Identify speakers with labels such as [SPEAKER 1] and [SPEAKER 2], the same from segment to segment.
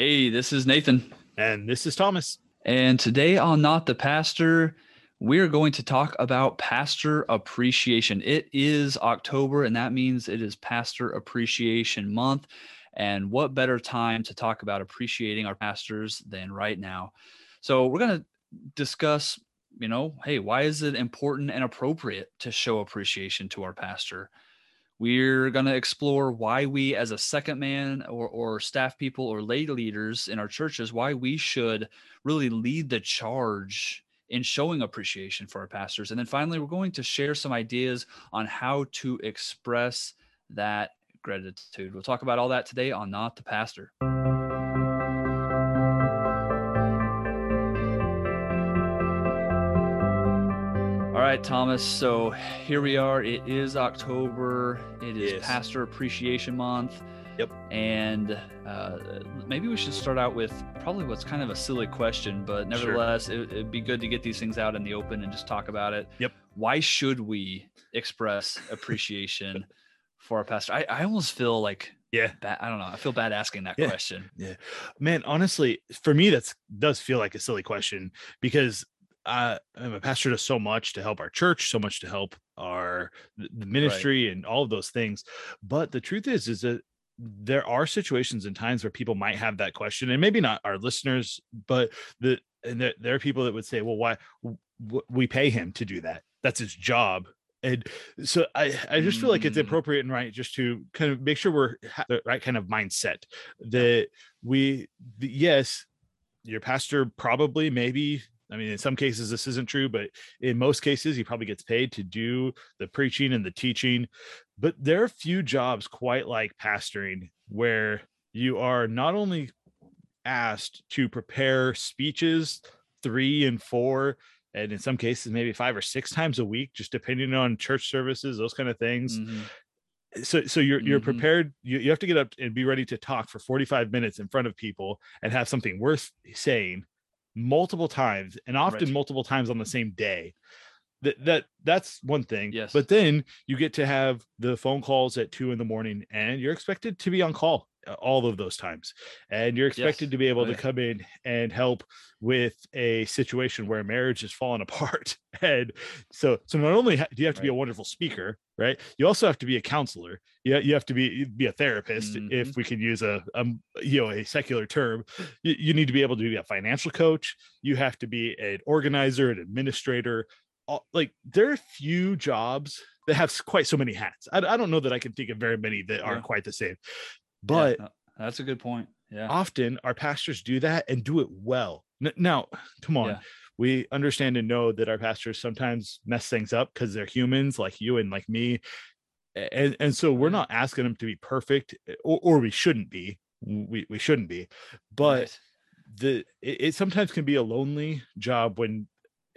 [SPEAKER 1] Hey, this is Nathan.
[SPEAKER 2] And this is Thomas.
[SPEAKER 1] And today on Not the Pastor, we're going to talk about pastor appreciation. It is October, and that means it is Pastor Appreciation Month. And what better time to talk about appreciating our pastors than right now? So, we're going to discuss, you know, hey, why is it important and appropriate to show appreciation to our pastor? We're going to explore why we, as a second man or, or staff people or lay leaders in our churches, why we should really lead the charge in showing appreciation for our pastors. And then finally, we're going to share some ideas on how to express that gratitude. We'll talk about all that today on Not the Pastor. Right, Thomas. So here we are. It is October. It is yes. Pastor Appreciation Month.
[SPEAKER 2] Yep.
[SPEAKER 1] And uh, maybe we should start out with probably what's kind of a silly question, but nevertheless, sure. it, would be good to get these things out in the open and just talk about it.
[SPEAKER 2] Yep.
[SPEAKER 1] Why should we express appreciation for our pastor? I, I almost feel like
[SPEAKER 2] yeah
[SPEAKER 1] bad, i don't know i feel bad asking that
[SPEAKER 2] yeah.
[SPEAKER 1] question
[SPEAKER 2] yeah man honestly for me that's does feel like a silly question because uh, I'm a pastor does so much to help our church, so much to help our the ministry right. and all of those things. But the truth is, is that there are situations and times where people might have that question, and maybe not our listeners, but the and there, there are people that would say, "Well, why w- we pay him to do that? That's his job." And so I, I just feel like it's mm. appropriate and right just to kind of make sure we're the right kind of mindset that we, yes, your pastor probably maybe I mean, in some cases, this isn't true, but in most cases, he probably gets paid to do the preaching and the teaching. But there are few jobs quite like pastoring where you are not only asked to prepare speeches three and four, and in some cases, maybe five or six times a week, just depending on church services, those kind of things. Mm-hmm so so you're you're mm-hmm. prepared you, you have to get up and be ready to talk for 45 minutes in front of people and have something worth saying multiple times and often right. multiple times on the same day that that that's one thing
[SPEAKER 1] yes
[SPEAKER 2] but then you get to have the phone calls at two in the morning and you're expected to be on call uh, all of those times and you're expected yes. to be able to come in and help with a situation where marriage is falling apart and so so not only do you have to right. be a wonderful speaker right you also have to be a counselor you, you have to be be a therapist mm-hmm. if we can use a, a you know a secular term you, you need to be able to be a financial coach you have to be an organizer an administrator like there are few jobs that have quite so many hats I, I don't know that i can think of very many that yeah. are quite the same but
[SPEAKER 1] yeah, that's a good point. Yeah.
[SPEAKER 2] Often our pastors do that and do it well. Now, come on. Yeah. We understand and know that our pastors sometimes mess things up because they're humans like you and like me. And, and so we're not asking them to be perfect eh, or, or we shouldn't be. We, we shouldn't be. But the it, it sometimes can be a lonely job when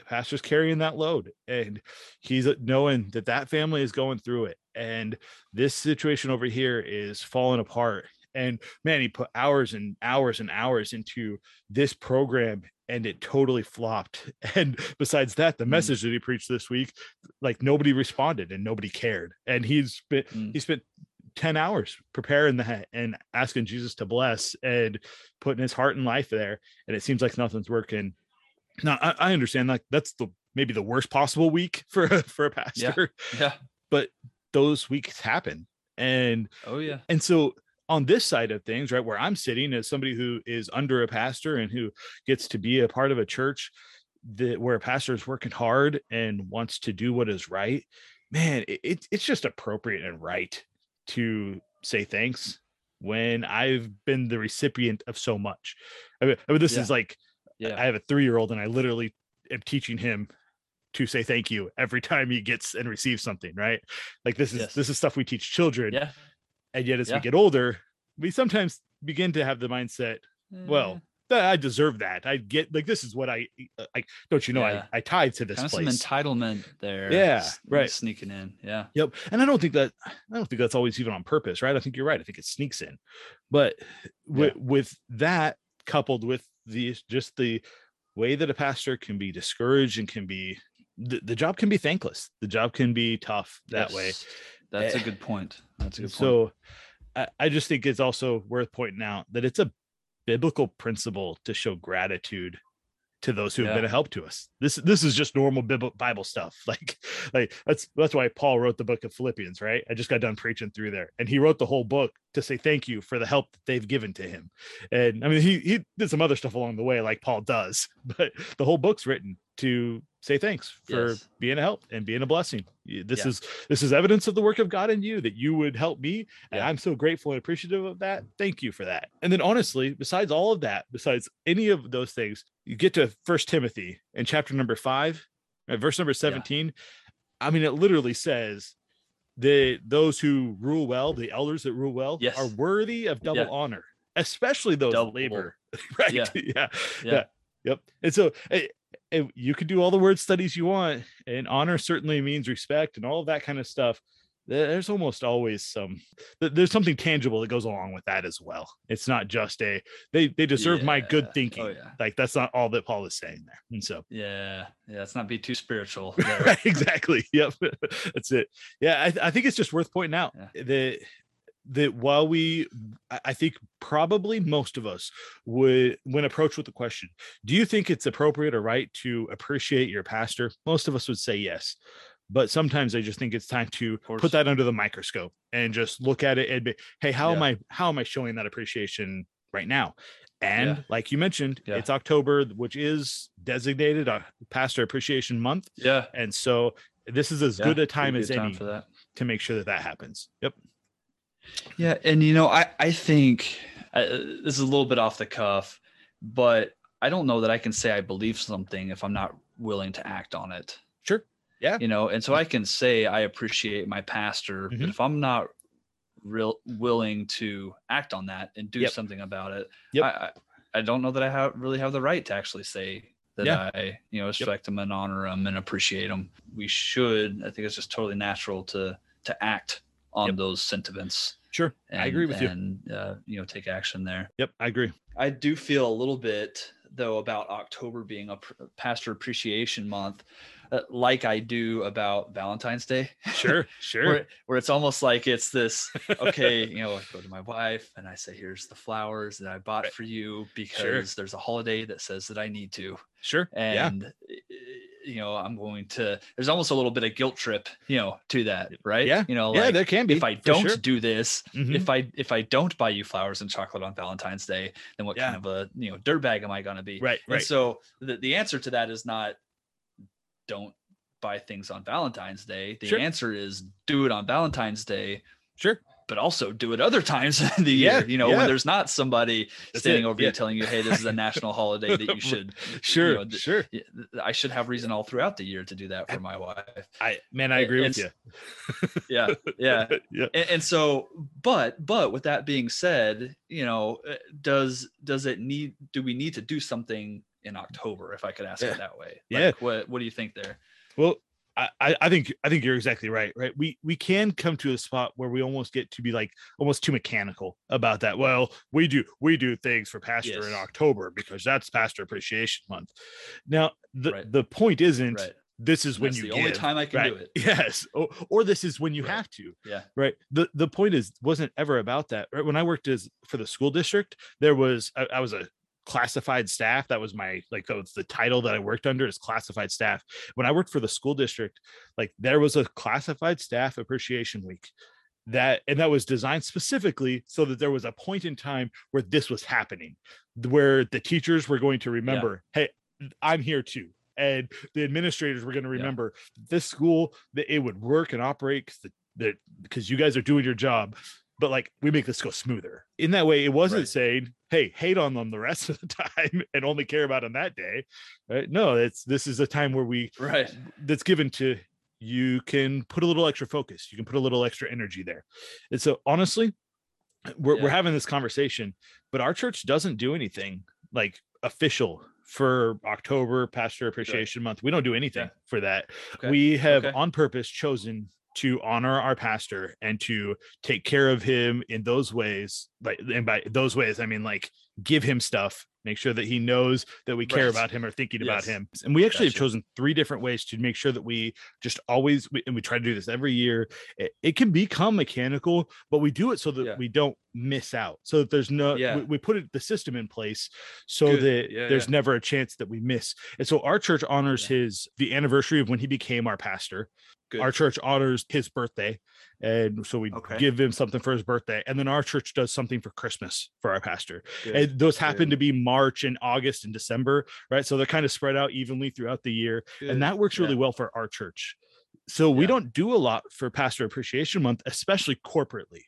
[SPEAKER 2] pastor's carrying that load and he's knowing that that family is going through it and this situation over here is falling apart and man he put hours and hours and hours into this program and it totally flopped and besides that the mm. message that he preached this week like nobody responded and nobody cared and he's spent mm. he spent 10 hours preparing that and asking jesus to bless and putting his heart and life there and it seems like nothing's working now I, I understand like that's the maybe the worst possible week for for a pastor
[SPEAKER 1] yeah, yeah.
[SPEAKER 2] but those weeks happen and
[SPEAKER 1] oh yeah
[SPEAKER 2] and so on this side of things right where i'm sitting as somebody who is under a pastor and who gets to be a part of a church that where a pastor is working hard and wants to do what is right man it, it's just appropriate and right to say thanks when i've been the recipient of so much i mean, I mean this yeah. is like yeah. I have a three year old and I literally am teaching him to say thank you every time he gets and receives something, right? Like this is yes. this is stuff we teach children.
[SPEAKER 1] Yeah.
[SPEAKER 2] And yet as yeah. we get older, we sometimes begin to have the mindset, well, mm. I deserve that. I get like this is what I like. Don't you know? Yeah. I I tied to this
[SPEAKER 1] kind
[SPEAKER 2] place.
[SPEAKER 1] Some entitlement there.
[SPEAKER 2] Yeah, right.
[SPEAKER 1] Sneaking in. Yeah.
[SPEAKER 2] Yep. And I don't think that I don't think that's always even on purpose, right? I think you're right. I think it sneaks in. But yeah. with that coupled with the just the way that a pastor can be discouraged and can be the, the job can be thankless the job can be tough that yes, way
[SPEAKER 1] that's a eh, good point that's a good point.
[SPEAKER 2] so I, I just think it's also worth pointing out that it's a biblical principle to show gratitude to those who have
[SPEAKER 1] Yeah.
[SPEAKER 2] been a help to us. This this is just normal Bible stuff. Like like that's that's why Paul wrote the book of Philippians, right? I just got done preaching through there, and he wrote the whole book to say thank you for the help that they've given to him. And I mean, he he did some other stuff along the way, like Paul does, but the whole book's written to say thanks for
[SPEAKER 1] Yes.
[SPEAKER 2] being a help and being a blessing. This
[SPEAKER 1] Yeah.
[SPEAKER 2] is this is evidence of the work of God in you that you would help me, and
[SPEAKER 1] Yeah.
[SPEAKER 2] I'm so grateful and appreciative of that. Thank you for that. And then honestly, besides all of that, besides any of those things, you get to First Timothy in chapter number five, uh, verse number 17. I mean, it literally says that those who rule well, the elders that rule well,
[SPEAKER 1] Yes.
[SPEAKER 2] are worthy of double
[SPEAKER 1] Yeah.
[SPEAKER 2] honor, especially those
[SPEAKER 1] Double.
[SPEAKER 2] labor. right?
[SPEAKER 1] Yeah.
[SPEAKER 2] yeah.
[SPEAKER 1] Yeah.
[SPEAKER 2] Yep. And so eh, you can do all the word studies you want, and honor certainly means respect and all of that kind of stuff. There's almost always some there's something tangible that goes along with that as well. It's not just a they they deserve my good thinking.
[SPEAKER 1] Oh, yeah.
[SPEAKER 2] Like that's not all that Paul is saying there. And so
[SPEAKER 1] Yeah. Yeah. Let's not be too spiritual.
[SPEAKER 2] right, exactly. Yep. That's it. Yeah, I, I think it's just worth pointing out
[SPEAKER 1] Yeah.
[SPEAKER 2] that that while we I think probably most of us would when approached with the question, do you think it's appropriate or right to appreciate your pastor? Most of us would say yes. But sometimes I just think it's time to put that under the microscope and just look at it and be, hey, how am I how am I showing that appreciation right now? And
[SPEAKER 1] Yeah.
[SPEAKER 2] like you mentioned,
[SPEAKER 1] Yeah.
[SPEAKER 2] it's October, which is designated a pastor appreciation month.
[SPEAKER 1] Yeah.
[SPEAKER 2] And so this is as
[SPEAKER 1] Yeah,
[SPEAKER 2] good a time as
[SPEAKER 1] good
[SPEAKER 2] any
[SPEAKER 1] for that.
[SPEAKER 2] to make sure that that happens. Yep.
[SPEAKER 1] Yeah, and you know, I I think uh, this is a little bit off the cuff, but I don't know that I can say I believe something if I'm not willing to act on it.
[SPEAKER 2] Sure. Yeah.
[SPEAKER 1] You know, and so I can say I appreciate my pastor,
[SPEAKER 2] Mhm.
[SPEAKER 1] but if I'm not real willing to act on that and do
[SPEAKER 2] Yep.
[SPEAKER 1] something about it,
[SPEAKER 2] Yep.
[SPEAKER 1] I, I I don't know that I have really have the right to actually say that
[SPEAKER 2] Yeah.
[SPEAKER 1] I you know respect him and honor him and appreciate him. We should. I think it's just totally natural to to act on
[SPEAKER 2] Yep.
[SPEAKER 1] those sentiments.
[SPEAKER 2] Sure. I agree with you.
[SPEAKER 1] and, uh, you know, take action there.
[SPEAKER 2] Yep. I agree.
[SPEAKER 1] I do feel a little bit though about October being a pastor appreciation month, uh, like I do about Valentine's Day.
[SPEAKER 2] Sure. Sure.
[SPEAKER 1] where, where it's almost like it's this okay you know i go to my wife and i say here's the flowers that i bought
[SPEAKER 2] Right.
[SPEAKER 1] for you because there's a holiday that says that i need to
[SPEAKER 2] sure. yeah.
[SPEAKER 1] and uh, you know i'm going to there's almost a little bit of guilt trip you know to that right
[SPEAKER 2] Yeah.
[SPEAKER 1] you know
[SPEAKER 2] yeah. there can be.
[SPEAKER 1] if i don't
[SPEAKER 2] sure.
[SPEAKER 1] do this
[SPEAKER 2] Mhm.
[SPEAKER 1] if i if i don't buy you flowers and chocolate on valentine's day then what
[SPEAKER 2] Yeah.
[SPEAKER 1] kind of a you know dirtbag am i going to be
[SPEAKER 2] Right.
[SPEAKER 1] and
[SPEAKER 2] Right.
[SPEAKER 1] so the, the answer to that is not don't buy things on Valentine's Day. The
[SPEAKER 2] Sure.
[SPEAKER 1] answer is do it on Valentine's Day,
[SPEAKER 2] sure.
[SPEAKER 1] But also do it other times in the
[SPEAKER 2] Yeah,
[SPEAKER 1] year. You know,
[SPEAKER 2] yeah.
[SPEAKER 1] when there's not somebody
[SPEAKER 2] That's
[SPEAKER 1] standing
[SPEAKER 2] it,
[SPEAKER 1] over
[SPEAKER 2] yeah.
[SPEAKER 1] you telling you, hey, this is a national holiday that you should
[SPEAKER 2] Sure.
[SPEAKER 1] you know, th-
[SPEAKER 2] sure.
[SPEAKER 1] I should have reason all throughout the year to do that for my wife.
[SPEAKER 2] I man, I agree with
[SPEAKER 1] and
[SPEAKER 2] you.
[SPEAKER 1] Yeah. Yeah.
[SPEAKER 2] yeah.
[SPEAKER 1] and, and so but but with that being said you know uh, does does it need do we need to do something in october if i could ask
[SPEAKER 2] Yeah.
[SPEAKER 1] it that way
[SPEAKER 2] Yeah.
[SPEAKER 1] like, what what do you think there
[SPEAKER 2] Well, I, I think I think you're exactly right. Right. We we can come to a spot where we almost get to be like almost too mechanical about that. Well, we do we do things for pastor in October because that's pastor appreciation month. Now the
[SPEAKER 1] Right.
[SPEAKER 2] the point isn't
[SPEAKER 1] right
[SPEAKER 2] this is when you
[SPEAKER 1] the only time i can
[SPEAKER 2] right?
[SPEAKER 1] do it
[SPEAKER 2] Yes. Or, or this is when you have to.
[SPEAKER 1] yeah
[SPEAKER 2] right the the point is wasn't ever about that right when i worked as for the school district there was i, I was a classified staff that was my like that was the title that i worked under is classified staff. When i worked for the school district like there was a classified staff appreciation week that and that was designed specifically so that there was a point in time where this was happening where the teachers were going to remember hey i'm here too and the administrators were going to
[SPEAKER 1] Yeah.
[SPEAKER 2] remember this school that it would work and operate because you guys are doing your job but like we make this go smoother. In that way it wasn't
[SPEAKER 1] Right.
[SPEAKER 2] saying hey hate on them the rest of the time and only care about them that day right? No it's this is a time where we
[SPEAKER 1] right.
[SPEAKER 2] that's given to you can put a little extra focus. You can put a little extra energy there. And so honestly we're, we're having this conversation but our church doesn't do anything like official for october pastor appreciation month. We don't do anything
[SPEAKER 1] Yeah.
[SPEAKER 2] for that.
[SPEAKER 1] Okay.
[SPEAKER 2] we have
[SPEAKER 1] Okay.
[SPEAKER 2] on purpose chosen to honor our pastor and to take care of him in those ways like and by those ways i mean like give him stuff make sure that he knows that we care
[SPEAKER 1] Right.
[SPEAKER 2] about him or thinking about him and we actually have chosen three different ways to make sure that we just always we, and we try to do this every year it, it can become mechanical but we do it so that
[SPEAKER 1] Yeah.
[SPEAKER 2] we don't miss out so that there's no
[SPEAKER 1] Yeah.
[SPEAKER 2] we, we put it the system in place so
[SPEAKER 1] Good.
[SPEAKER 2] that
[SPEAKER 1] Yeah,
[SPEAKER 2] there's never a chance that we miss and so our church honors his the anniversary of when he became our pastor
[SPEAKER 1] Good.
[SPEAKER 2] our church honors his birthday and so we
[SPEAKER 1] Okay.
[SPEAKER 2] give him something for his birthday and then our church does something for christmas for our pastor
[SPEAKER 1] Good.
[SPEAKER 2] and those happen
[SPEAKER 1] Good.
[SPEAKER 2] to be march and august and december right so they're kind of spread out evenly throughout the year and that works really
[SPEAKER 1] Yeah.
[SPEAKER 2] well for our church so we don't do a lot for pastor appreciation month especially corporately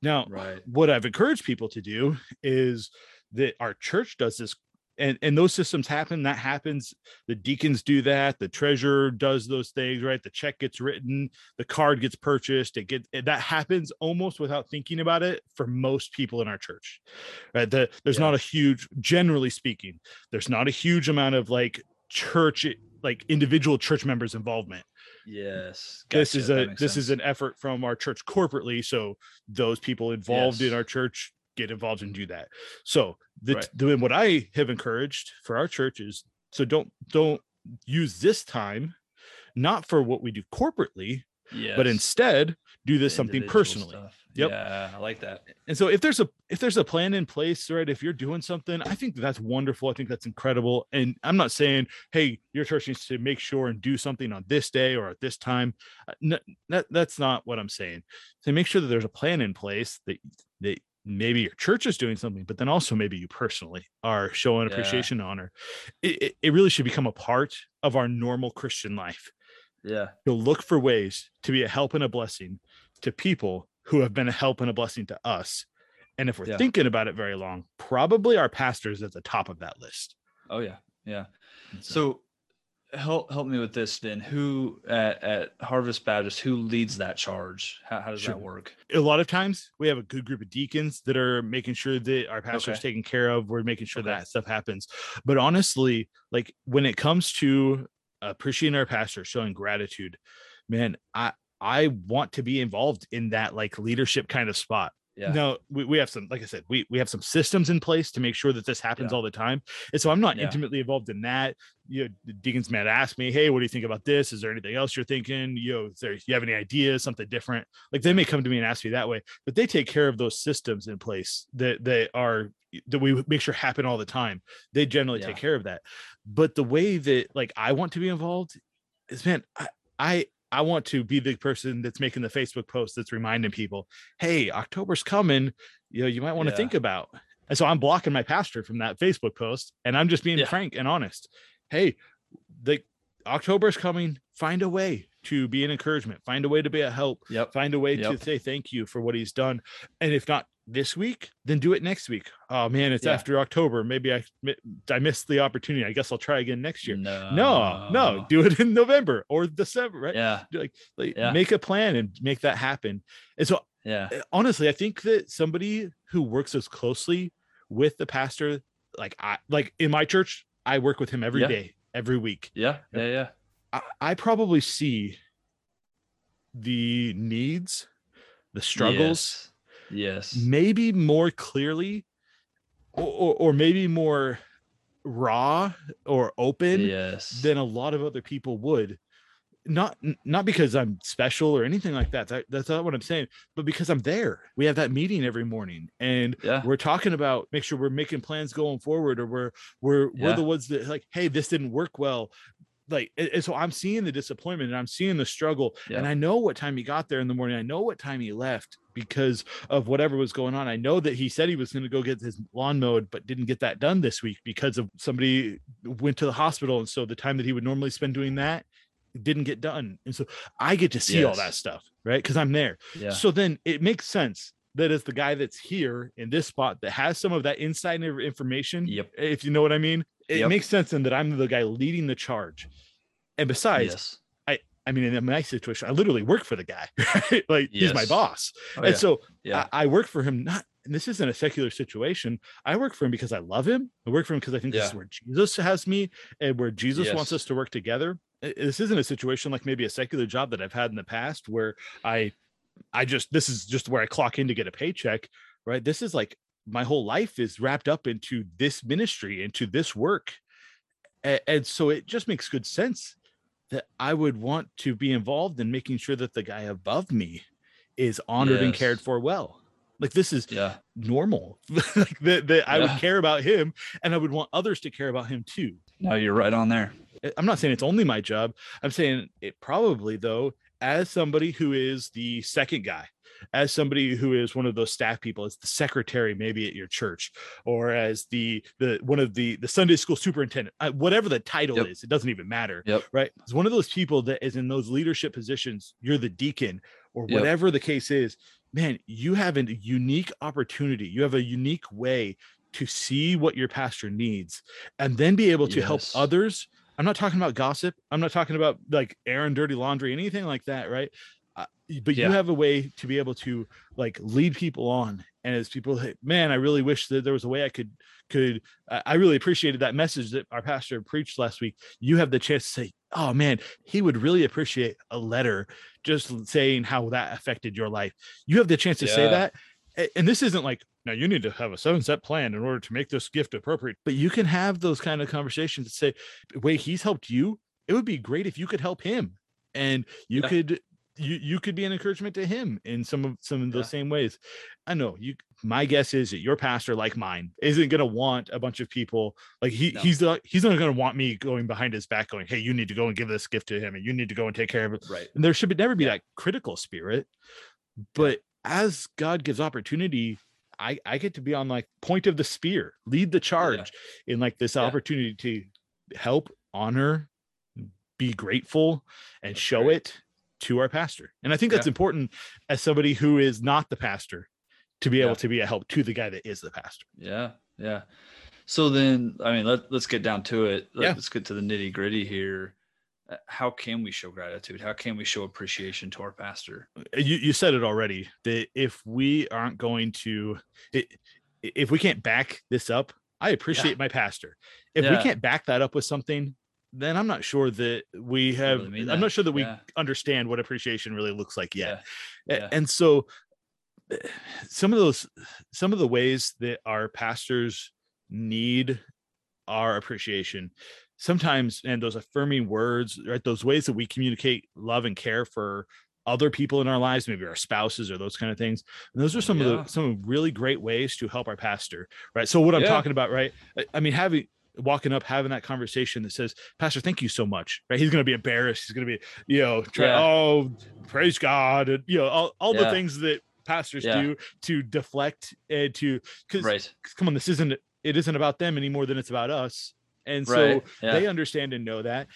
[SPEAKER 2] now
[SPEAKER 1] Right.
[SPEAKER 2] what I've encouraged people to do is that our church does this and and those systems happen that happens. The deacons do that the treasurer does those things right? The check gets written the card gets purchased it gets that happens almost without thinking about it for most people in our church right? The, there's
[SPEAKER 1] Yeah.
[SPEAKER 2] not a huge generally speaking there's not a huge amount of like church like individual church members involvement.
[SPEAKER 1] Yes.
[SPEAKER 2] this is a this is an effort from our church corporately so those people involved in our church get involved and do that so the,
[SPEAKER 1] Right.
[SPEAKER 2] the what i have encouraged for our church is so don't don't use this time not for what we do corporately
[SPEAKER 1] yes.
[SPEAKER 2] but instead do this
[SPEAKER 1] the
[SPEAKER 2] something personally
[SPEAKER 1] stuff.
[SPEAKER 2] Yep.
[SPEAKER 1] Yeah, I like that.
[SPEAKER 2] and so if there's a if there's a plan in place right if you're doing something i think that's wonderful i think that's incredible and i'm not saying hey your church needs to make sure and do something on this day or at this time Uh, n- that, that's not what i'm saying to make sure that there's a plan in place that that maybe your church is doing something but then also maybe you personally are showing appreciation and honor it, it, it really should become a part of our normal christian life
[SPEAKER 1] Yeah.
[SPEAKER 2] to look for ways to be a help and a blessing to people who have been a help and a blessing to us. And if we're
[SPEAKER 1] Yeah.
[SPEAKER 2] thinking about it very long, probably our pastors at the top of that list.
[SPEAKER 1] Oh yeah. Yeah. So help help me with this then. Who at, at Harvest Baptist who leads that charge? How, how does
[SPEAKER 2] Sure.
[SPEAKER 1] that work?
[SPEAKER 2] a lot of times we have a good group of deacons that are making sure that our pastors
[SPEAKER 1] Okay.
[SPEAKER 2] taken care of. We're making sure
[SPEAKER 1] Okay.
[SPEAKER 2] that stuff happens. But honestly, like when it comes to appreciating our pastor, showing gratitude, man, I I want to be involved in that like leadership kind of spot.
[SPEAKER 1] Yeah.
[SPEAKER 2] No, we, we have some, like I said, we, we have some systems in place to make sure that this happens
[SPEAKER 1] Yeah.
[SPEAKER 2] all the time. And so I'm not
[SPEAKER 1] Yeah.
[SPEAKER 2] intimately involved in that. You know, the deacons might ask me, Hey, what do you think about this? Is there anything else you're thinking? You know, is there, you have any ideas, something different? Like they may come to me and ask me that way, but they take care of those systems in place that they are that we make sure happen all the time. They generally
[SPEAKER 1] Yeah.
[SPEAKER 2] take care of that. But the way that like I want to be involved is man, I I I want to be the person that's making the Facebook post that's reminding people, hey, October's coming. You know, you might want to
[SPEAKER 1] Yeah.
[SPEAKER 2] think about. And so I'm blocking my pastor from that Facebook post and I'm just being
[SPEAKER 1] Yeah.
[SPEAKER 2] frank and honest. Hey, the October's coming. Find a way to be an encouragement, find a way to be a help,
[SPEAKER 1] Yep.
[SPEAKER 2] find a way to say thank you for what he's done. And if not this week, then do it next week. Oh man, it's
[SPEAKER 1] Yeah.
[SPEAKER 2] after October. Maybe I I missed the opportunity. I guess I'll try again next year.
[SPEAKER 1] No.
[SPEAKER 2] No, no, do it in November or December, right?
[SPEAKER 1] Yeah.
[SPEAKER 2] like, like
[SPEAKER 1] Yeah.
[SPEAKER 2] make a plan and make that happen. And so
[SPEAKER 1] Yeah.
[SPEAKER 2] uh, honestly, I think that somebody who works as closely with the pastor, like I like in my church, I work with him every day,
[SPEAKER 1] Yeah.
[SPEAKER 2] every week.
[SPEAKER 1] Yeah. Yeah. Yeah.
[SPEAKER 2] I, I probably see the needs, the struggles,
[SPEAKER 1] Yes. Yes.
[SPEAKER 2] maybe more clearly, or, or, maybe more raw or open
[SPEAKER 1] Yes.
[SPEAKER 2] than a lot of other people would not not because i'm special or anything like that. that that's not what i'm saying but because i'm there we have that meeting every morning and
[SPEAKER 1] Yeah.
[SPEAKER 2] we're talking about make sure we're making plans going forward or we're we're we're the ones that like hey this didn't work well like and, so i'm seeing the disappointment and i'm seeing the struggle and i know what time he got there in the morning. I know what time he left because of whatever was going on. I know that he said he was going to go get his lawn mowed but didn't get that done this week because of somebody went to the hospital and so the time that he would normally spend doing that didn't get done. And so i get to see all that stuff right? Because i'm there.
[SPEAKER 1] Yeah.
[SPEAKER 2] so then it makes sense that as the guy that's here in this spot that has some of that inside information,
[SPEAKER 1] Yep.
[SPEAKER 2] if you know what I mean, it
[SPEAKER 1] Yep.
[SPEAKER 2] makes sense then that I'm the guy leading the charge. And besides,
[SPEAKER 1] yes.
[SPEAKER 2] I mean, in my situation, I literally work for the guy, right? like he's my boss.
[SPEAKER 1] Oh,
[SPEAKER 2] and
[SPEAKER 1] yeah.
[SPEAKER 2] so
[SPEAKER 1] yeah.
[SPEAKER 2] I, I work for him not this isn't a secular situation. I work for him because I love him. I work for him because I think this is where Jesus has me and where Jesus wants us to work together. This isn't a situation like maybe a secular job that I've had in the past where I I just this is just where I clock in to get a paycheck, right? This is like my whole life is wrapped up into this ministry, into this work. And, and so it just makes good sense that I would want to be involved in making sure that the guy above me is honored and cared for well. Like this is
[SPEAKER 1] Yeah.
[SPEAKER 2] normal. like that, that I would care about him and I would want others to care about him too.
[SPEAKER 1] No, you're right on there.
[SPEAKER 2] I'm not saying it's only my job. I'm saying it probably though, as somebody who is the second guy, as somebody who is one of those staff people, as the secretary maybe at your church, or as the the one of the the Sunday school superintendent, uh, whatever the title
[SPEAKER 1] Yep.
[SPEAKER 2] is, it doesn't even matter.
[SPEAKER 1] Yep.
[SPEAKER 2] Right? It's one of those people that is in those leadership positions. You're the deacon, or
[SPEAKER 1] Yep.
[SPEAKER 2] whatever the case is. Man, you have a unique opportunity. You have a unique way to see what your pastor needs, and then be able to help others I'm not talking about gossip. I'm not talking about like airing dirty laundry, anything like that, right? Uh, but
[SPEAKER 1] Yeah.
[SPEAKER 2] you have a way to be able to like lead people on, and as people, hey, man, I really wish that there was a way I could could. I I really appreciated that message that our pastor preached last week. You have the chance to say, "Oh man, he would really appreciate a letter just saying how that affected your life." You have the chance to say that, and this isn't like now you need to have a seven step plan in order to make this gift appropriate but you can have those kind of conversations that say the way he's helped you it would be great if you could help him and you
[SPEAKER 1] Yeah.
[SPEAKER 2] could you you could be an encouragement to him in some of some of those
[SPEAKER 1] Yeah.
[SPEAKER 2] same ways i know you my guess is that your pastor like mine isn't going to want a bunch of people like he
[SPEAKER 1] No.
[SPEAKER 2] he's not he's not going to want me going behind his back going hey you need to go and give this gift to him and you need to go and take care of it
[SPEAKER 1] Right.
[SPEAKER 2] and there should never be
[SPEAKER 1] Yeah.
[SPEAKER 2] that critical spirit but as god gives opportunity i i get to be on like point of the spear lead the charge in like this
[SPEAKER 1] Yeah.
[SPEAKER 2] opportunity to help honor be grateful and
[SPEAKER 1] That's
[SPEAKER 2] show
[SPEAKER 1] great.
[SPEAKER 2] it to our pastor and i think that's
[SPEAKER 1] Yeah.
[SPEAKER 2] important as somebody who is not the pastor to be
[SPEAKER 1] Yeah.
[SPEAKER 2] able to be a help to the guy that is the pastor
[SPEAKER 1] Yeah, yeah. So then, I mean, let let's get down to it. Let-
[SPEAKER 2] Yeah.
[SPEAKER 1] Let's get to the nitty gritty here. Uh, How can we show gratitude? How can we show appreciation to our pastor?
[SPEAKER 2] you, you said it already that if we aren't going to it, if we can't back this up i appreciate my pastor if we can't back that up with something then i'm not sure that we have
[SPEAKER 1] really mean
[SPEAKER 2] i'm not sure that we
[SPEAKER 1] Yeah.
[SPEAKER 2] understand what appreciation really looks like yet
[SPEAKER 1] Yeah.
[SPEAKER 2] and so eh, some of those some of the ways that our pastors need our appreciation sometimes and those affirming words right those ways that we communicate love and care for other people in our lives maybe our spouses or those kind of things and those are some
[SPEAKER 1] Yeah.
[SPEAKER 2] of the some really great ways to help our pastor right so what i'm
[SPEAKER 1] Yeah.
[SPEAKER 2] talking about right I- mean having walking up having that conversation that says pastor thank you so much right he's going to be embarrassed he's going to be you know try,
[SPEAKER 1] Yeah.
[SPEAKER 2] oh praise god and you know all, all the things that pastors do to deflect and to because
[SPEAKER 1] Right.
[SPEAKER 2] come on this isn't it isn't about them any more than it's about us and so
[SPEAKER 1] Right. Yeah.
[SPEAKER 2] they understand and know that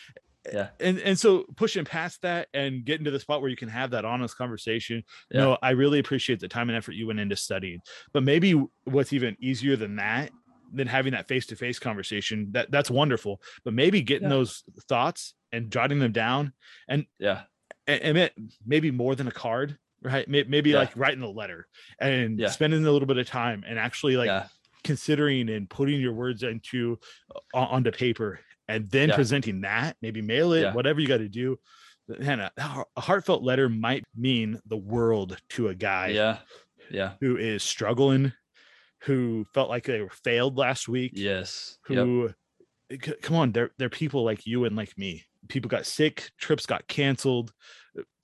[SPEAKER 1] Yeah.
[SPEAKER 2] and and so pushing past that and getting to the spot where you can have that honest conversation
[SPEAKER 1] Yeah.
[SPEAKER 2] no i really appreciate the time and effort you went into studying but maybe what's even easier than that than having that face-to-face conversation that that's wonderful but maybe getting
[SPEAKER 1] Yeah.
[SPEAKER 2] those thoughts and jotting them down and
[SPEAKER 1] yeah.
[SPEAKER 2] and, and it, maybe more than a card right May- maybe
[SPEAKER 1] Yeah.
[SPEAKER 2] like writing a letter and
[SPEAKER 1] Yeah.
[SPEAKER 2] spending a little bit of time and actually like
[SPEAKER 1] yeah.
[SPEAKER 2] Considering and putting your words into uh, onto paper and then
[SPEAKER 1] Yeah.
[SPEAKER 2] presenting that maybe mail it
[SPEAKER 1] Yeah.
[SPEAKER 2] whatever you got to do man a, a heartfelt letter might mean the world to a guy
[SPEAKER 1] Yeah. Yeah.
[SPEAKER 2] who is struggling who felt like they were failed last week
[SPEAKER 1] Yes. Yep.
[SPEAKER 2] who c- come on they're they're people like you and like me people got sick trips got canceled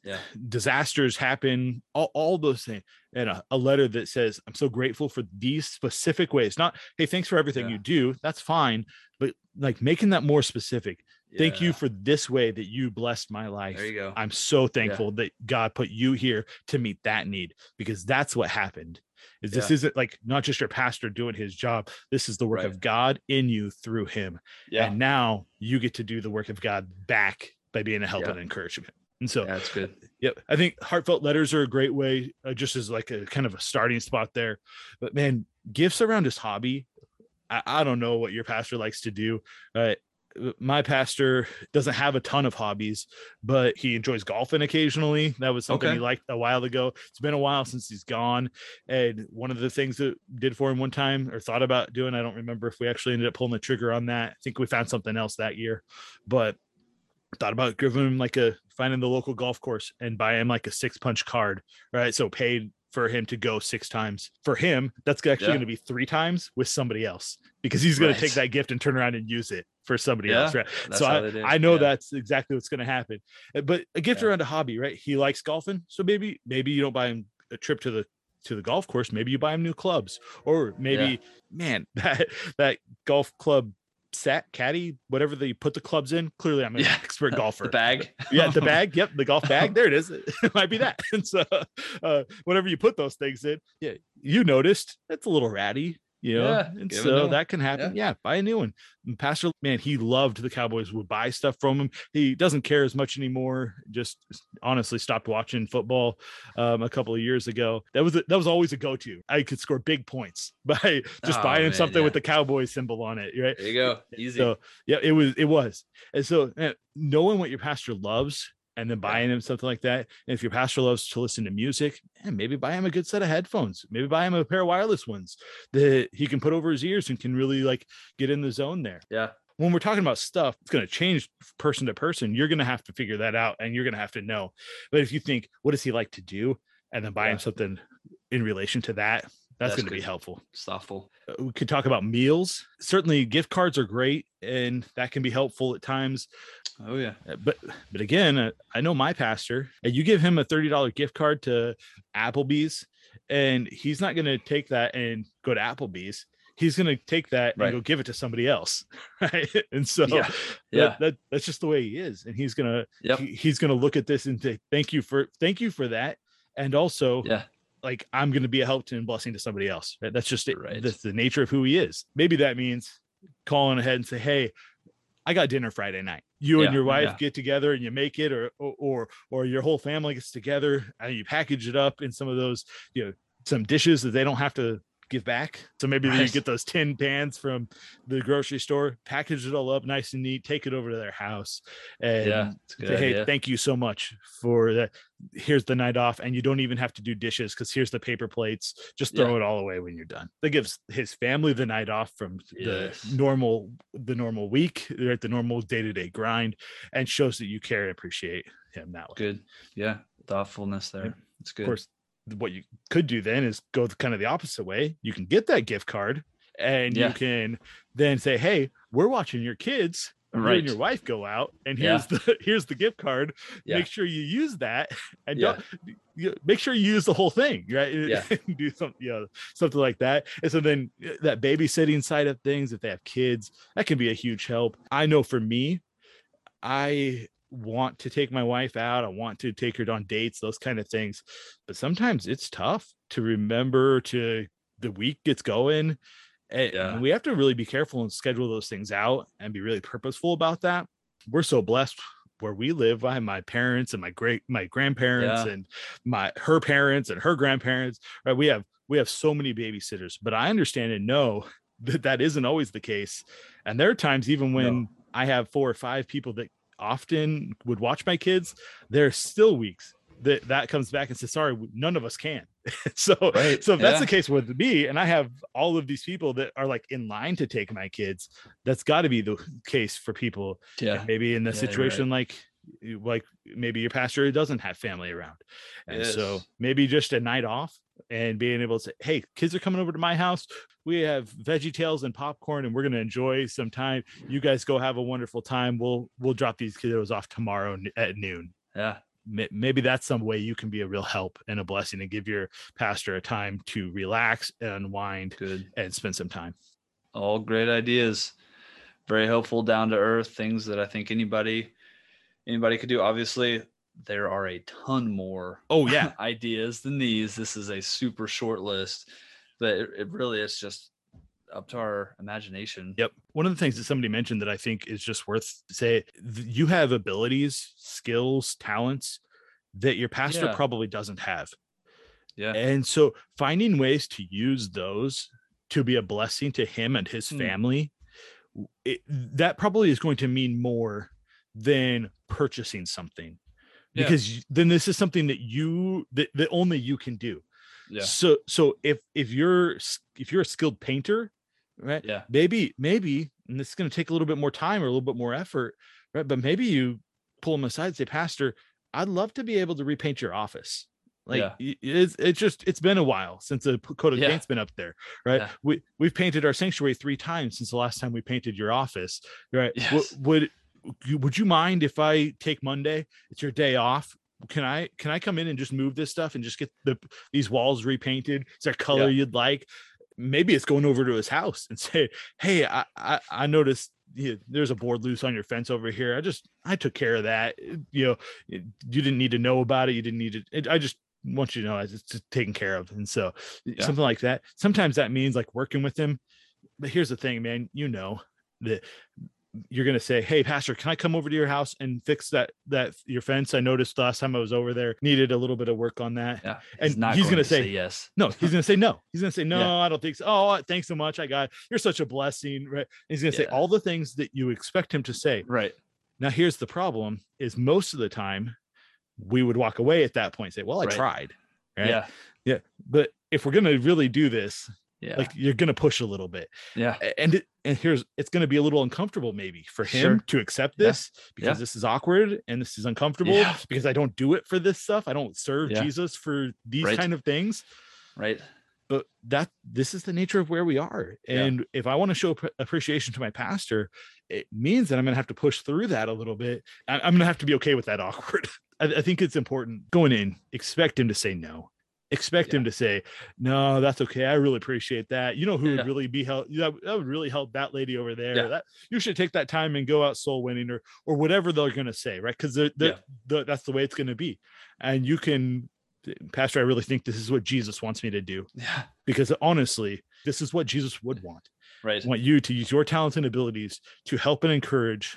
[SPEAKER 1] Yeah.
[SPEAKER 2] disasters happen all, all those things and a, a letter that says i'm so grateful for these specific ways not hey thanks for everything
[SPEAKER 1] Yeah.
[SPEAKER 2] you do that's fine but like making that more specific thank you for this way that you blessed my life
[SPEAKER 1] There you go.
[SPEAKER 2] i'm so thankful that god put you here to meet that need because that's what happened is this
[SPEAKER 1] Yeah.
[SPEAKER 2] isn't like not just your pastor doing his job this is the work
[SPEAKER 1] Right.
[SPEAKER 2] of god in you through him
[SPEAKER 1] Yeah.
[SPEAKER 2] and now you get to do the work of god back by being a help
[SPEAKER 1] Yeah.
[SPEAKER 2] and encouragement and so
[SPEAKER 1] yeah. That's good.
[SPEAKER 2] Yep. I think heartfelt letters are a great way, uh, just as like a kind of a starting spot there. But man, gifts around his hobby. I, I don't know what your pastor likes to do. Uh, my pastor doesn't have a ton of hobbies, but he enjoys golfing occasionally. That was something he liked a while ago. It's been a while since he's gone. And one of the things that did for him one time or thought about doing, I don't remember if we actually ended up pulling the trigger on that. I think we found something else that year, but thought about giving him like a finding the local golf course and buy him like a six punch card right so paid for him to go six times. For him, that's actually yeah. going to be three times with somebody else because he's going right. to take that gift and turn around and use it for somebody yeah, else. Right. So I, I know yeah. that's exactly what's going to happen. Uh, but a gift around a hobby, right? He likes golfing. So maybe, maybe you don't buy him a trip to the to the golf course maybe you buy him new clubs or maybe man that that golf club set caddy, whatever they put the clubs in. Clearly, I'm an yeah. expert golfer.
[SPEAKER 1] the bag,
[SPEAKER 2] yeah, the bag. Yep, the golf bag. There it is. It might be that. And so, uh, whenever you put those things in, yeah, you noticed it's a little ratty you know, yeah, and so that can happen. Yeah. yeah. buy a new one. And Pastor, man, he loved the Cowboys, would buy stuff from him. He doesn't care as much anymore. Just honestly stopped watching football um, a couple of years ago. That was a, that was always a go to. I could score big points by just oh, buying man, something yeah. with the Cowboy symbol on it. Right
[SPEAKER 1] there, you go, easy.
[SPEAKER 2] So yeah, it was it was, and so man, knowing what your pastor loves and then buying him something like that. And if your pastor loves to listen to music, and maybe buy him a good set of headphones. Maybe buy him a pair of wireless ones that he can put over his ears and can really like get in the zone there.
[SPEAKER 1] Yeah.
[SPEAKER 2] When we're talking about stuff, it's going to change person to person. You're going to have to figure that out and you're going to have to know. But if you think, what does he like to do? And then buy yeah. him something in relation to that, that's, that's going to be helpful.
[SPEAKER 1] Thoughtful.
[SPEAKER 2] Uh, we could talk about meals. Certainly, gift cards are great, and that can be helpful at times.
[SPEAKER 1] Oh yeah.
[SPEAKER 2] Uh, but but again, uh, I know my pastor. And you give him a thirty dollar gift card to Applebee's, and he's not going to take that and go to Applebee's. He's going to take that right. and go give it to somebody else, right? And so,
[SPEAKER 1] yeah, yeah.
[SPEAKER 2] That, that, that's just the way he is, and he's gonna yep. he, he's gonna look at this and say, "Thank you for thank you for that," and also,
[SPEAKER 1] yeah,
[SPEAKER 2] like I'm going to be a help to and blessing to somebody else. That's just it. Right. That's the nature of who he is. Maybe that means calling ahead and say, "Hey, I got dinner Friday night. You yeah, and your wife yeah. get together and you make it, or or or your whole family gets together and you package it up in some of those, you know, some dishes that they don't have to give back. So maybe right. you get those tin pans from the grocery store, package it all up nice and neat, take it over to their house, and yeah, say, hey, thank you so much for that. Here's the night off, and you don't even have to do dishes because here's the paper plates. Just throw yeah. it all away when you're done. That gives his family the night off from yes. the normal the normal week, right? The normal day to day grind, and shows that you care and appreciate him that way.
[SPEAKER 1] Good, yeah, thoughtfulness there. It's good. Of course,
[SPEAKER 2] what you could do then is go the, kind of the opposite way. You can get that gift card and yeah. you can then say, Hey, we're watching your kids. Right. You and your wife go out and here's yeah. the here's the gift card. Yeah. Make sure you use that and don't you, make sure you use the whole thing, right?
[SPEAKER 1] Yeah.
[SPEAKER 2] do something, you know, something like that. And so then uh, that babysitting side of things, if they have kids, that can be a huge help. I know for me, I want to take my wife out. I want to take her on dates, those kind of things. But sometimes it's tough to remember to the week gets going. And yeah. we have to really be careful and schedule those things out and be really purposeful about that. We're so blessed where we live by my parents and my great my grandparents yeah. and my her parents and her grandparents right we have we have so many babysitters but i understand and know that that isn't always the case and there are times even when no. i have four or five people that often would watch my kids, there's still weeks that that comes back and says, sorry, none of us can. so, right. so if that's yeah. the case with me, and I have all of these people that are like in line to take my kids, that's got to be the case for people.
[SPEAKER 1] Yeah.
[SPEAKER 2] maybe in the yeah, situation right. like like maybe your pastor doesn't have family around and yes. so maybe just a night off and being able to say hey kids are coming over to my house we have VeggieTales and popcorn and we're going to enjoy some time. You guys go have a wonderful time. We'll we'll drop these kiddos off tomorrow at noon.
[SPEAKER 1] Yeah.
[SPEAKER 2] Maybe that's some way you can be a real help and a blessing and give your pastor a time to relax and unwind
[SPEAKER 1] good.
[SPEAKER 2] and spend some time.
[SPEAKER 1] All great ideas. Very helpful down to earth things that i think anybody anybody could do. Obviously, there are a ton more
[SPEAKER 2] oh yeah.
[SPEAKER 1] ideas than these. This is a super short list, but it, it really is just up to our imagination.
[SPEAKER 2] Yep. One of the things that somebody mentioned that I think is just worth say you have abilities, skills, talents that your pastor yeah. probably doesn't have.
[SPEAKER 1] Yeah.
[SPEAKER 2] And so finding ways to use those to be a blessing to him and his hmm. family, it, that probably is going to mean more than purchasing something yeah. because then this is something that you that, that only you can do
[SPEAKER 1] yeah
[SPEAKER 2] so so if if you're if you're a skilled painter right
[SPEAKER 1] yeah
[SPEAKER 2] maybe maybe and this is going to take a little bit more time or a little bit more effort right but maybe you pull them aside and say pastor i'd love to be able to repaint your office Like
[SPEAKER 1] Yeah.
[SPEAKER 2] it's it's just it's been a while since the coat of
[SPEAKER 1] Yeah.
[SPEAKER 2] paint's been up there, right?
[SPEAKER 1] Yeah.
[SPEAKER 2] We we've painted our sanctuary three times since the last time we painted your office, right? W- Would you- would you mind if I take Monday? It's your day off. Can I can I come in and just move this stuff and just get the these walls repainted? Is there color you'd like? Maybe it's going over to his house and say, "Hey, I I, I noticed." yeah, there's a board loose on your fence over here. I just I took care of that. You know, you didn't need to know about it. You didn't need to. It, I just want you to know it's just taken care of. And so
[SPEAKER 1] Yeah.
[SPEAKER 2] something like that. Sometimes that means like working with him. But here's the thing, man. You know that you're gonna say, "Hey, pastor, can I come over to your house and fix that that your fence? I noticed last time I was over there needed a little bit of work on that."
[SPEAKER 1] Yeah.
[SPEAKER 2] And
[SPEAKER 1] He's not
[SPEAKER 2] he's
[SPEAKER 1] going
[SPEAKER 2] gonna
[SPEAKER 1] to
[SPEAKER 2] say,
[SPEAKER 1] yes.
[SPEAKER 2] no, he's gonna say no. He's gonna say no.
[SPEAKER 1] Yeah.
[SPEAKER 2] I don't think so. Oh, thanks so much. I got it. you're such a blessing, right? He's gonna say all the things that you expect him to say.
[SPEAKER 1] Right.
[SPEAKER 2] Now, here's the problem: is most of the time we would walk away at that point and say, "Well, I
[SPEAKER 1] Right.
[SPEAKER 2] tried." Right?
[SPEAKER 1] Yeah. Yeah.
[SPEAKER 2] But if we're gonna really do this,
[SPEAKER 1] Yeah.
[SPEAKER 2] like you're gonna push a little bit,
[SPEAKER 1] yeah.
[SPEAKER 2] And it, and here's it's gonna be a little uncomfortable maybe for him
[SPEAKER 1] Sure.
[SPEAKER 2] to accept
[SPEAKER 1] Yeah.
[SPEAKER 2] this because
[SPEAKER 1] Yeah.
[SPEAKER 2] this is awkward and this is uncomfortable
[SPEAKER 1] Yeah.
[SPEAKER 2] because I don't do it for this stuff. I don't serve
[SPEAKER 1] Yeah.
[SPEAKER 2] Jesus for these
[SPEAKER 1] Right.
[SPEAKER 2] kind of things
[SPEAKER 1] Right.
[SPEAKER 2] but that this is the nature of where we are
[SPEAKER 1] Yeah.
[SPEAKER 2] and if i want to show appre- appreciation to my pastor it means that i'm going to have to push through that a little bit I- i'm going to have to be okay with that awkward I, I think it's important going in expect him to say no expect him to say no that's okay i really appreciate that you know who
[SPEAKER 1] Yeah.
[SPEAKER 2] would really be help that, that would really help that lady over there
[SPEAKER 1] Yeah.
[SPEAKER 2] that you should take that time and go out soul winning or or whatever they're going to say right because they're, they're,
[SPEAKER 1] Yeah.
[SPEAKER 2] the, that's the way it's going to be and you can pastor i really think this is what jesus wants me to do
[SPEAKER 1] Yeah.
[SPEAKER 2] because honestly, this is what Jesus would want.
[SPEAKER 1] Right.
[SPEAKER 2] I want you to use your talents and abilities to help and encourage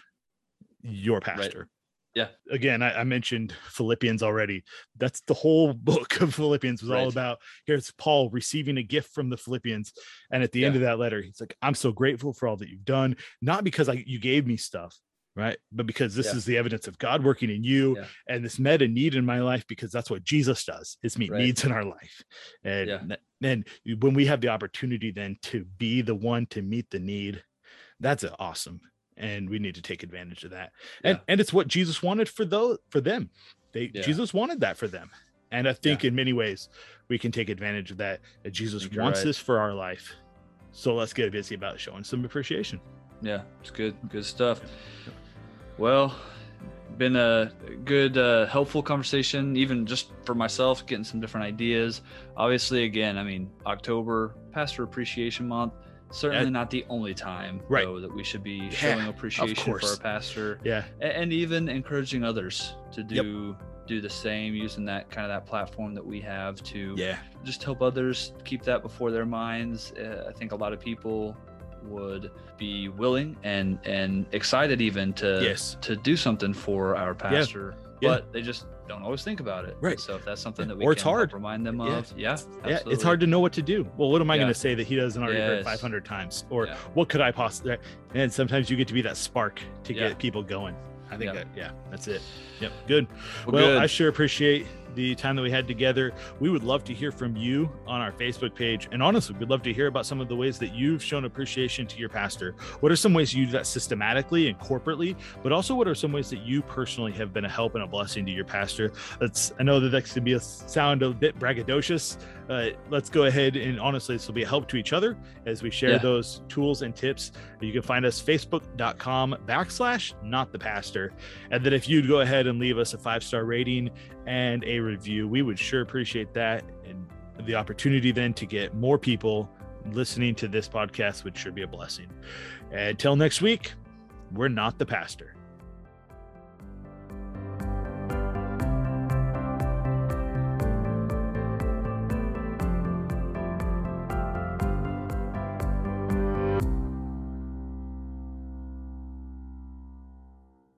[SPEAKER 2] your pastor.
[SPEAKER 1] Yeah.
[SPEAKER 2] Again, I, I mentioned Philippians already. That's the whole book of Philippians was all about. Here's Paul receiving a gift from the Philippians, and at the end of that letter, he's like, "I'm so grateful for all that you've done, not because I, you gave me stuff, right, but because this
[SPEAKER 1] Yeah.
[SPEAKER 2] is the evidence of God working in you,
[SPEAKER 1] Yeah.
[SPEAKER 2] and this met a need in my life because that's what Jesus does is meet
[SPEAKER 1] Right.
[SPEAKER 2] needs in our life, and
[SPEAKER 1] Yeah.
[SPEAKER 2] then when we have the opportunity then to be the one to meet the need that's awesome and we need to take advantage of that and
[SPEAKER 1] Yeah.
[SPEAKER 2] and it's what jesus wanted for those for them they
[SPEAKER 1] Yeah.
[SPEAKER 2] jesus wanted that for them and i think in many ways we can take advantage of that that jesus wants
[SPEAKER 1] right.
[SPEAKER 2] this for our life so let's get busy about showing some appreciation
[SPEAKER 1] Yeah, it's good, good stuff. Well, been a good, uh, helpful conversation, even just for myself, getting some different ideas. Obviously, again, I mean, October, Pastor Appreciation Month. Certainly not the only time,
[SPEAKER 2] Right.
[SPEAKER 1] though, that we should be
[SPEAKER 2] Yeah,
[SPEAKER 1] showing appreciation for our pastor,
[SPEAKER 2] yeah
[SPEAKER 1] a- and even encouraging others to
[SPEAKER 2] Yep.
[SPEAKER 1] do do the same, using that kind of that platform that we have to
[SPEAKER 2] yeah
[SPEAKER 1] just help others keep that before their minds. Uh, I think a lot of people would be willing and and excited even to
[SPEAKER 2] Yes.
[SPEAKER 1] to do something for our pastor,
[SPEAKER 2] Yeah.
[SPEAKER 1] but they just don't always think about it.
[SPEAKER 2] Right.
[SPEAKER 1] So if that's something that we
[SPEAKER 2] Or
[SPEAKER 1] can
[SPEAKER 2] it's hard.
[SPEAKER 1] remind them of, yeah,
[SPEAKER 2] yeah it's hard to know what to do well what am i
[SPEAKER 1] Yeah.
[SPEAKER 2] going to say that he doesn't already heard 500 times or what could i possibly and sometimes you get to be that spark to get people going i think that yeah that's it yep good
[SPEAKER 1] Well,
[SPEAKER 2] well,
[SPEAKER 1] good.
[SPEAKER 2] I sure appreciate the time that we had together. We would love to hear from you on our Facebook page. And honestly, we'd love to hear about some of the ways that you've shown appreciation to your pastor. What are some ways you do that systematically and corporately? But also, what are some ways that you personally have been a help and a blessing to your pastor? Let's, I know that that could be a sound a bit braggadocious. Uh, let's go ahead and honestly, this will be a help to each other as we share
[SPEAKER 1] Yeah.
[SPEAKER 2] those tools and tips. You can find us facebook.com backslash not the pastor. And then if you'd go ahead and leave us a five star rating and a review, we would sure appreciate that. And the opportunity then to get more people listening to this podcast would sure be a blessing. Until next week, we're not the pastor.